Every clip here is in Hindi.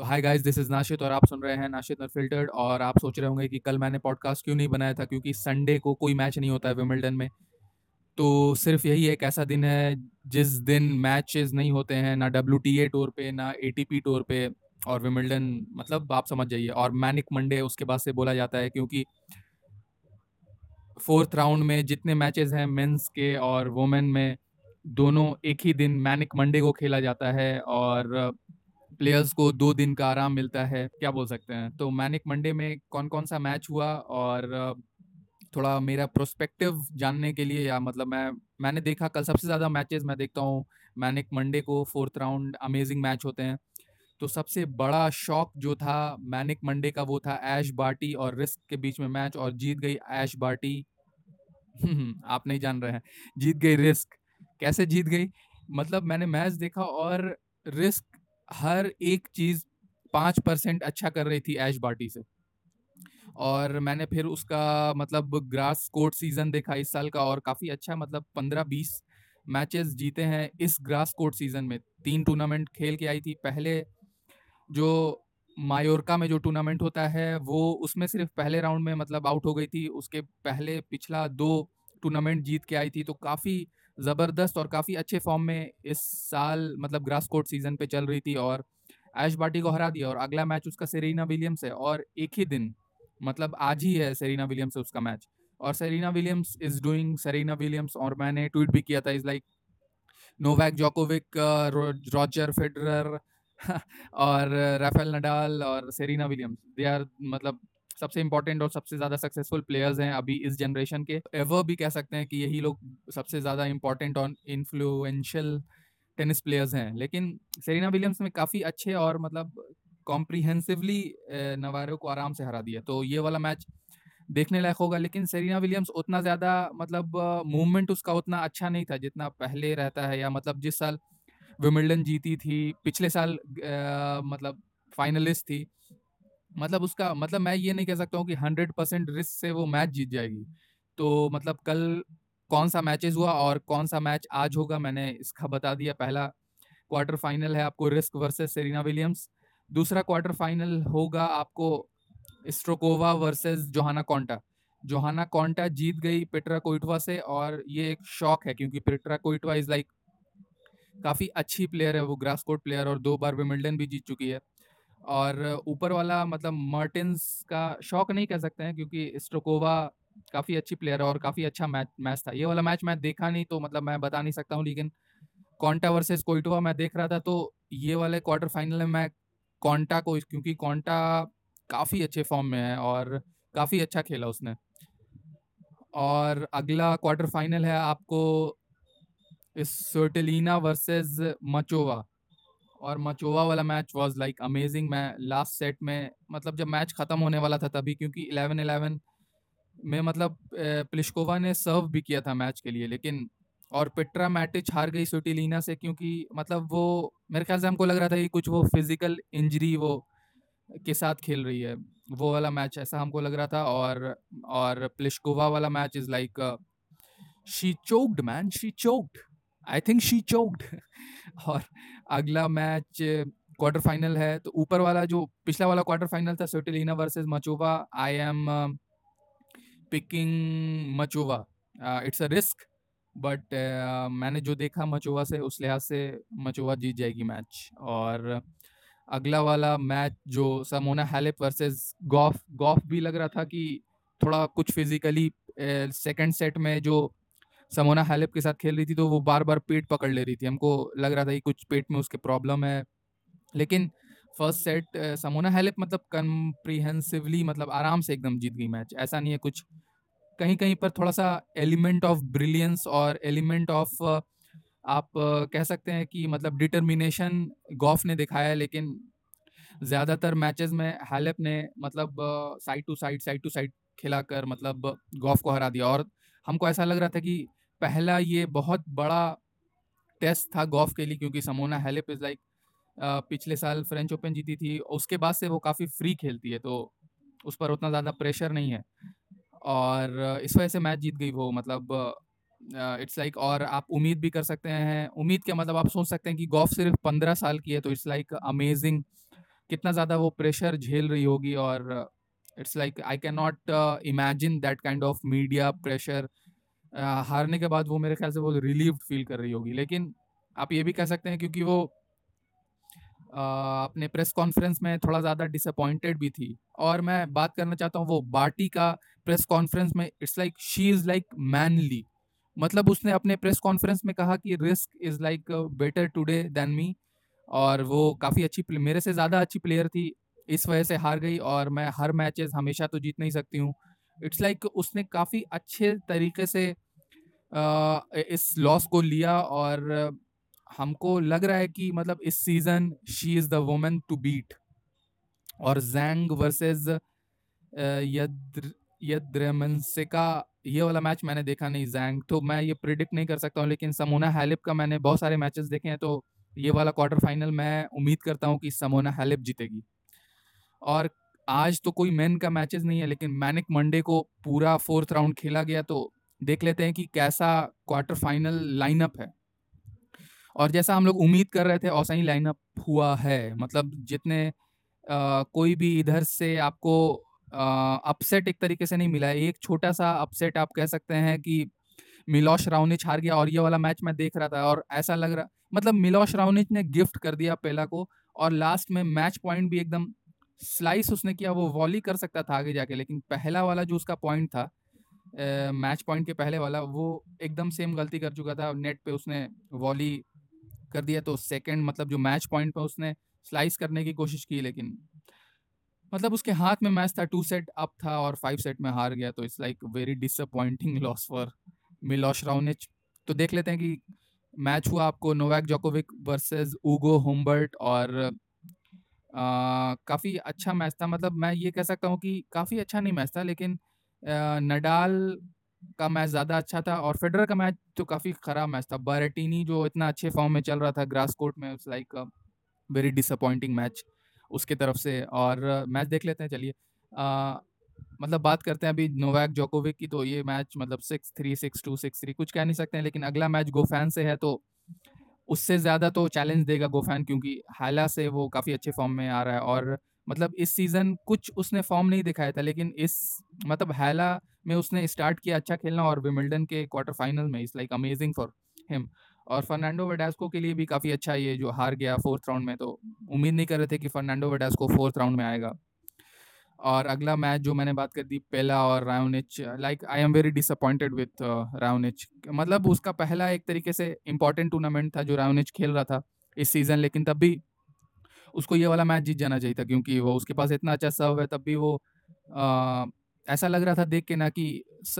तो hi guys this is Nashid और आप सुन रहे हैं नाशिद फिल्टर्ड और आप सोच रहे होंगे कि कल मैंने पॉडकास्ट क्यों नहीं बनाया था क्योंकि संडे को कोई मैच नहीं होता है विमिल्टन में। तो सिर्फ़ यही एक ऐसा दिन है जिस दिन मैचेस नहीं होते हैं, ना डब्ल्यू टूर पे, ना ए टी पी टूर पे और विमिल्टन मतलब आप समझ जाइए और मैनिक मंडे उसके बाद से बोला जाता है क्योंकि फोर्थ राउंड में जितने मैचेस हैं मेंस के और वोमेन में, दोनों एक ही दिन मैनिक मंडे को खेला जाता है और प्लेयर्स को दो दिन का आराम मिलता है, क्या बोल सकते हैं? तो मैनिक मंडे में कौन कौन सा मैच हुआ और, थोड़ा मेरा प्रोस्पेक्टिव जानने के लिए या मतलब मैं, मैंने देखा कल सबसे ज़्यादा मैचेस मैं देखता हूँ मैनिक मंडे को फोर्थ राउंड अमेजिंग मैच होते हैं। तो सबसे बड़ा शॉक जो था मैनिक मंडे का वो था ऐश बार्टी और रिस्क के बीच में मैच और जीत गई ऐश बार्टी आप नहीं जान रहे हैं, जीत गई रिस्क कैसे जीत गई? मतलब मैंने मैच देखा और रिस्क हर एक चीज़ पाँच परसेंट अच्छा कर रही थी ऐश बार्टी से। और मैंने फिर उसका मतलब ग्रास कोर्ट सीज़न देखा इस साल का और काफ़ी अच्छा मतलब पंद्रह बीस मैचेस जीते हैं इस ग्रास कोर्ट सीज़न में। तीन टूर्नामेंट खेल के आई थी। पहले जो मायोरका में जो टूर्नामेंट होता है वो उसमें सिर्फ़ पहले राउंड में मतलब आउट हो गई थी। उसके पहले पिछला दो टूर्नामेंट जीत के आई थी तो काफ़ी ज़बरदस्त और काफ़ी अच्छे फॉर्म में इस साल मतलब ग्रास कोर्ट सीज़न पे चल रही थी और ऐश बाटी को हरा दिया और अगला मैच उसका सेरीना विलियम्स है और एक ही दिन मतलब आज ही है सेरीना विलियम्स से उसका मैच और Serena Williams is doing Serena Williams और मैंने ट्वीट भी किया था is like Novak Djokovic Roger Federer और राफेल नडाल और सेरीना विलियम्स दे आर मतलब सबसे इंपॉर्टेंट और सबसे ज़्यादा सक्सेसफुल प्लेयर्स हैं अभी इस जनरेशन के। एवर भी कह सकते हैं कि यही लोग सबसे ज़्यादा इंपॉर्टेंट और इन्फ्लुएंशियल टेनिस प्लेयर्स हैं। लेकिन सेरिना विलियम्स में काफ़ी अच्छे और मतलब कॉम्प्रीहेंसिवली नवारो को आराम से हरा दिया। तो ये वाला मैच देखने लायक होगा। लेकिन सेरिना विलियम्स उतना ज़्यादा मतलब मूवमेंट उसका उतना अच्छा नहीं था जितना पहले रहता है। या मतलब जिस साल विमिल्डन जीती थी पिछले साल आ, मतलब फाइनलिस्ट थी मतलब उसका मतलब मैं ये नहीं कह सकता हूँ कि हंड्रेड परसेंट रिस्क से वो मैच जीत जाएगी। तो मतलब कल कौन सा मैचेस हुआ और कौन सा मैच आज होगा, मैंने इसका बता दिया। पहला क्वार्टर फाइनल है आपको रिस्क वर्सेस सेरिना विलियम्स। दूसरा क्वार्टर फाइनल होगा आपको Strycova versus Johanna Konta Johanna Konta जीत गई पेट्रा कोइटवा से और ये एक शॉक है क्योंकि पेट्रा कोइटवा इज़ लाइक काफ़ी अच्छी प्लेयर है वो ग्रास कोर्ट प्लेयर और दो बार विमिल्टन भी जीत चुकी है। और ऊपर वाला मतलब मार्टिन्स का शौक नहीं कह सकते हैं, क्योंकि स्ट्रोकोवा काफ़ी अच्छी प्लेयर है और काफ़ी अच्छा मैच मैच था। ये वाला मैच मैं देखा नहीं तो मतलब मैं बता नहीं सकता हूँ, लेकिन कॉन्टा वर्सेस कोइटोवा मैं देख रहा था तो ये वाले क्वार्टर फाइनल में मैं कॉन्टा को, क्योंकि कॉन्टा काफ़ी अच्छे फॉर्म में है और काफ़ी अच्छा खेला उसने। और अगला क्वार्टर फाइनल है आपको सोटलिना वर्सेस मचोवा। और मचोवा वाला मैच वाज लाइक अमेजिंग मैं लास्ट सेट में मतलब जब मैच ख़त्म होने वाला था तभी, क्योंकि इलेवन इलेवन में मतलब प्लिशकोवा ने सर्व भी किया था मैच के लिए, लेकिन और पेट्रा मैटिच हार गई सोटिलीना से क्योंकि मतलब वो, मेरे ख्याल से हमको लग रहा था कि कुछ वो फ़िज़िकल इंजरी वो के साथ खेल रही है। वो वाला मैच ऐसा हमको लग रहा था और और प्लिशकोवा वाला match is like she choked man she choked I think she choked और अगला मैच क्वार्टर फाइनल है तो ऊपर वाला जो पिछला वाला क्वार्टर फाइनल था Svitolina versus Muchova I am picking Muchova it's a risk but मैंने जो देखा मचोवा से, उस लिहाज से मचोवा जीत जाएगी मैच और अगला वाला मैच जो Simona Halep versus Gauff Gauff भी लग रहा था कि थोड़ा कुछ फिजिकली सेकंड सेट में जो समोना हैलिप के साथ खेल रही थी तो वो बार बार पेट पकड़ ले रही थी। हमको लग रहा था कि कुछ पेट में उसके प्रॉब्लम है। लेकिन फ़र्स्ट सेट समोना हैलिप मतलब कम्प्रीहेंसिवली मतलब आराम से एकदम जीत गई मैच। ऐसा नहीं है कुछ कहीं कहीं पर थोड़ा सा एलिमेंट ऑफ़ ब्रिलियंस और एलिमेंट ऑफ़ आप कह सकते हैं कि मतलब डिटर्मिनेशन गॉफ ने दिखाया लेकिन ज़्यादातर मैचेस में हैलिप ने मतलब side to side side to side खिलाकर मतलब गॉफ को हरा दिया। और हमको ऐसा लग रहा था कि पहला ये बहुत बड़ा टेस्ट था गॉफ के लिए क्योंकि समोना हेलिप इज़ लाइक पिछले साल फ्रेंच ओपन जीती थी उसके बाद से वो काफ़ी फ्री खेलती है तो उस पर उतना ज़्यादा प्रेशर नहीं है। और इस वजह से मैच जीत गई वो मतलब इट्स लाइक like, और आप उम्मीद भी कर सकते हैं उम्मीद के मतलब आप सोच सकते हैं कि गॉफ सिर्फ़ पंद्रह साल की है तो इट्स लाइक अमेजिंग कितना ज़्यादा वो प्रेशर झेल रही होगी और it's like I can not imagine that kind of media pressure हारने के बाद वो मेरे ख्याल से वो रिलीव फील कर रही होगी। लेकिन आप ये भी कह सकते हैं क्योंकि वो अपने प्रेस कॉन्फ्रेंस में थोड़ा ज़्यादा डिसअपॉइंटेड भी थी। और मैं बात करना चाहता हूँ वो बाटी का प्रेस कॉन्फ्रेंस में it's like she is like mainly मतलब उसने अपने प्रेस कॉन्फ्रेंस में कहा कि risk is like better today than me और वो काफ़ी अच्छी मेरे से ज़्यादा अच्छी प्लेयर थी, इस वजह से हार गई। और मैं हर मैचेस हमेशा तो जीत नहीं सकती हूँ। इट्स लाइक उसने काफ़ी अच्छे तरीके से आ, इस लॉस को लिया और हमको लग रहा है कि मतलब इस season she is the women to beat और जैंग वर्सेस यद्रमनसिका ये वाला मैच मैंने देखा नहीं जैंग तो मैं ये प्रिडिक्ट नहीं कर सकता हूँ लेकिन समोना हैलिप का मैंने बहुत सारे मैचेस देखे हैं तो ये वाला क्वार्टर फाइनल मैं उम्मीद करता हूँ कि समोना हैलिप जीतेगी। और आज तो कोई मैन का मैचेस नहीं है लेकिन मैनिक मंडे को पूरा फोर्थ राउंड खेला गया तो देख लेते हैं कि कैसा क्वार्टर फाइनल लाइनअप है। और जैसा हम लोग उम्मीद कर रहे थे वैसा ही लाइनअप हुआ है। मतलब जितने आ, कोई भी इधर से आपको अपसेट एक तरीके से नहीं मिला है। एक छोटा सा अपसेट आप कह सकते हैं कि मिलोश राउनिच हार गया और ये वाला मैच मैं देख रहा था और ऐसा लग रहा मतलब मिलोश राउनिच ने गिफ्ट कर दिया पहला को और लास्ट में मैच पॉइंट भी एकदम स्लाइस उसने किया, वो वॉली कर सकता था आगे जाके, लेकिन पहला वाला जो उसका पॉइंट था मैच पॉइंट के पहले वाला, वो एकदम सेम गलती कर चुका था। नेट पे उसने वॉली कर दिया तो सेकंड मतलब जो मैच पॉइंट पे उसने स्लाइस करने की कोशिश की, लेकिन मतलब उसके हाथ में मैच था टू सेट अप था और फाइव सेट में हार गया तो it's like very disappointing loss for Milos Raonic तो देख लेते हैं कि मैच हुआ आपको Novak Djokovic versus Hugo Humbert और काफ़ी अच्छा मैच था। मतलब मैं ये कह सकता हूँ कि काफ़ी अच्छा नहीं मैच था, लेकिन नडाल का मैच ज़्यादा अच्छा था और फेडरर का मैच तो काफ़ी ख़राब मैच था। बारेटिनी जो इतना अच्छे फॉर्म में चल रहा था ग्रास कोर्ट में, उस लाइक वेरी डिसअपॉइंटिंग मैच उसके तरफ़ से और मैच देख लेते हैं, चलिए। मतलब बात करते हैं अभी नोवैक जोकोविक की तो ये मैच मतलब six three, six two, six three कुछ कह नहीं सकते हैं, लेकिन अगला मैच गोफैन से है तो उससे ज़्यादा तो चैलेंज देगा गोफैन क्योंकि हाला से वो काफ़ी अच्छे फॉर्म में आ रहा है और मतलब इस सीज़न कुछ उसने फॉर्म नहीं दिखाया था, लेकिन इस मतलब हैला में उसने स्टार्ट किया अच्छा खेलना और विमिल्डन के क्वार्टर फाइनल में is like amazing for him और फर्नांडो वेडास्को के लिए भी काफ़ी अच्छा ये जो हार गया फोर्थ राउंड में तो उम्मीद नहीं कर रहे थे कि फर्नांडो वेडास्को फोर्थ राउंड में आएगा। और अगला मैच जो मैंने बात कर दी पेला और Raonic like I am very disappointed with Raonic मतलब उसका पहला एक तरीके से इंपॉर्टेंट टूर्नामेंट था जो राउनिच खेल रहा था इस सीज़न लेकिन तब भी उसको ये वाला मैच जीत जाना चाहिए था क्योंकि वो उसके पास इतना अच्छा सर्व है तब भी वो आ, ऐसा लग रहा था देख के ना कि स,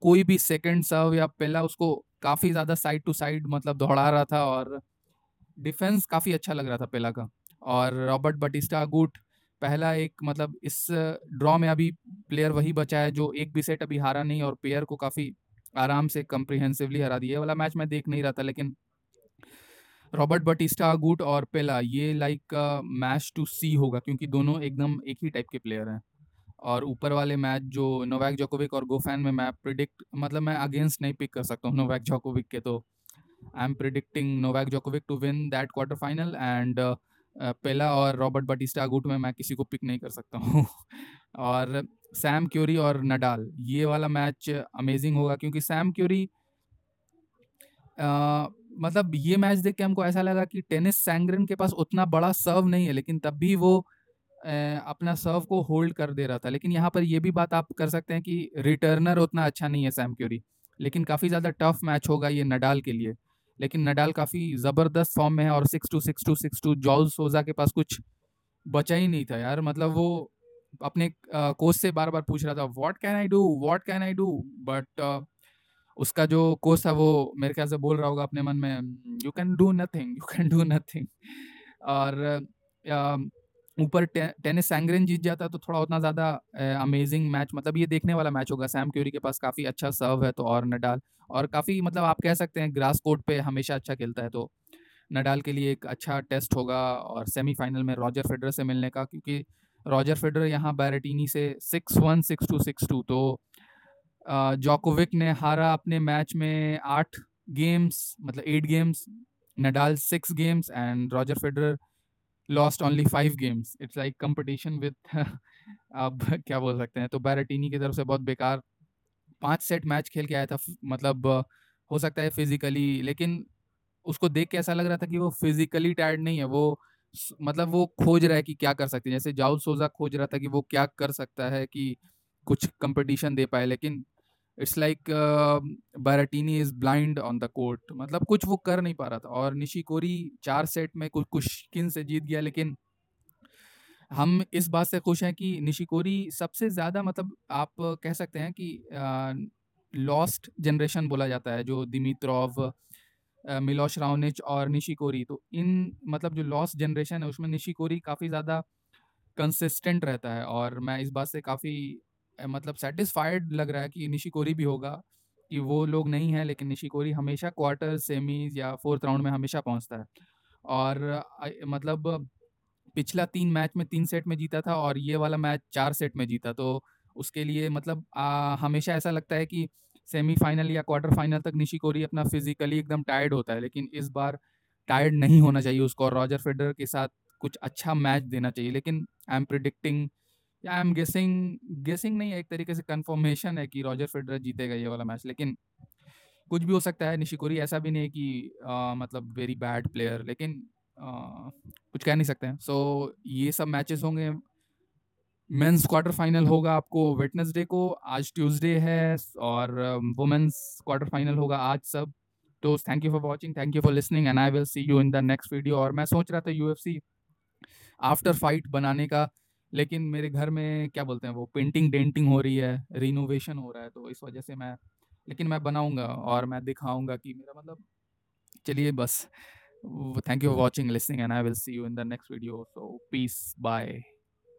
कोई भी सेकंड सर्व या पहला उसको काफ़ी ज़्यादा साइड टू साइड मतलब दौड़ा रहा था और डिफेंस काफ़ी अच्छा लग रहा था पहला का। और रॉबर्ट बटिस्टा गुट पहला एक मतलब इस ड्रॉ में अभी प्लेयर वही बचा है जो एक भी सेट अभी हारा नहीं और प्लेयर को काफ़ी आराम से कंप्रिहेंसिवली हरा दिया वाला मैच मैं देख नहीं रहा था, लेकिन रॉबर्ट बटिस्टा, गुट और पेला, ये लाइक मैच टू सी होगा, क्योंकि दोनों एकदम एक ही टाइप के प्लेयर हैं। और ऊपर वाले मैच जो नोवैक जोकोविक और गोफैन में मैं प्रिडिक्ट मतलब मैं अगेंस्ट नहीं पिक कर सकता हूँ नोवैक जोकोविक के तो I am predicting Novak Djokovic to win that quarter final and Pella और रॉबर्ट बटिस्टा गुट में मैं किसी को पिक नहीं कर सकता हूँ। और सैम क्यूरी और नडाल, ये वाला मैच अमेजिंग होगा क्योंकि सैम क्यूरी मतलब ये मैच देख के हमको ऐसा लगा कि टेनिस सैंग्रन के पास उतना बड़ा सर्व नहीं है, लेकिन तब भी वो अपना सर्व को होल्ड कर दे रहा था। लेकिन यहाँ पर ये भी बात आप कर सकते हैं कि रिटर्नर उतना अच्छा नहीं है सैम क्यूरी, लेकिन काफ़ी ज़्यादा टफ मैच होगा ये नडाल के लिए। लेकिन नडाल काफ़ी ज़बरदस्त फॉर्म में है और six two six two six two Joao Sousa के पास कुछ बचा ही नहीं था यार। मतलब वो अपने कोच से बार बार पूछ रहा था what can I do what can I do but उसका जो कोच था वो मेरे ख्याल से बोल रहा होगा अपने मन में you can do nothing you can do nothing और ऊपर टे, टेनिस सैंग्रेन जीत जाता है तो थोड़ा उतना ज़्यादा अमेजिंग मैच मतलब ये देखने वाला मैच होगा। सैम क्यूरी के पास काफ़ी अच्छा सर्व है तो और नडाल। और काफ़ी मतलब आप कह सकते हैं ग्रास कोर्ट पे हमेशा अच्छा खेलता है तो नडाल के लिए एक अच्छा टेस्ट होगा और सेमीफाइनल में रॉजर फेडर से मिलने का क्योंकि रॉजर फेडर यहाँ बैरेटिनी से six one six two six two तो जॉकोविक ने हारा अपने मैच में आठ गेम्स मतलब eight games Nadal six games and Roger Federer lost only five games it's like competition with अब क्या बोल सकते हैं? तो बैराटीनी की तरफ़ से बहुत बेकार पाँच सेट मैच खेल के आया था मतलब हो सकता है फिजिकली लेकिन उसको देख के ऐसा लग रहा था कि वो फिजिकली टायर्ड नहीं है। वो मतलब वो खोज रहा है कि क्या कर सकते हैं। जैसे जाउल सोजा खोज रहा था कि वो क्या कर सकता है कि कुछ कंपटीशन दे पाए, लेकिन it's like Berrettini is blind on the court मतलब कुछ वो कर नहीं पा रहा था। और निशिकोरी चार सेट में कुछ कुश्किन से जीत गया, लेकिन हम इस बात से खुश हैं कि निशिकोरी सबसे ज़्यादा मतलब आप कह सकते हैं कि लॉस्ट जनरेशन बोला जाता है, जो दिमित्रोव मिलोश राउनिच और निशिकोरी। तो इन मतलब जो लॉस्ट जनरेशन है, उसमें निशिकोरी काफ़ी ज़्यादा कंसिस्टेंट रहता है। और मैं इस बात से काफ़ी मतलब सेटिस्फाइड लग रहा है कि निशिकोरी भी होगा कि वो लोग नहीं है लेकिन निशिकोरी हमेशा क्वार्टर सेमीज या फोर्थ राउंड में हमेशा पहुँचता है। और मतलब पिछला तीन मैच में तीन सेट में जीता था और ये वाला मैच चार सेट में जीता तो उसके लिए मतलब आ, हमेशा ऐसा लगता है कि सेमीफाइनल या क्वार्टर फाइनल तक निशिकोरी अपना फिजिकली एकदम टायर्ड होता है लेकिन इस बार टायर्ड नहीं होना चाहिए उसको और रॉजर फेडर के साथ कुछ अच्छा मैच देना चाहिए। लेकिन I am predicting I am guessing guessing नहीं है एक तरीके से कंफर्मेशन है कि रॉजर फेडरर जीतेगा ये वाला मैच लेकिन कुछ भी हो सकता है निशिकोरी ऐसा भी नहीं है कि आ, मतलब वेरी बैड प्लेयर लेकिन आ, कुछ कह नहीं सकते हैं। सो so, ये सब मैचेस होंगे। मेंस क्वार्टर फाइनल होगा आपको वेटनेसडे को आज ट्यूसडे है और वुमेन्स क्वार्टर फाइनल होगा आज सब। तो thank you for watching thank you for listening and I will see you in the next video और मैं सोच रहा था यूएफसी आफ्टर फाइट बनाने का लेकिन मेरे घर में क्या बोलते हैं वो पेंटिंग डेंटिंग हो रही है रिनोवेशन हो रहा है तो इस वजह से मैं लेकिन मैं बनाऊँगा और मैं दिखाऊँगा कि मेरा मतलब चलिए बस। Thank you for watching listening and I will see you in the next video so peace bye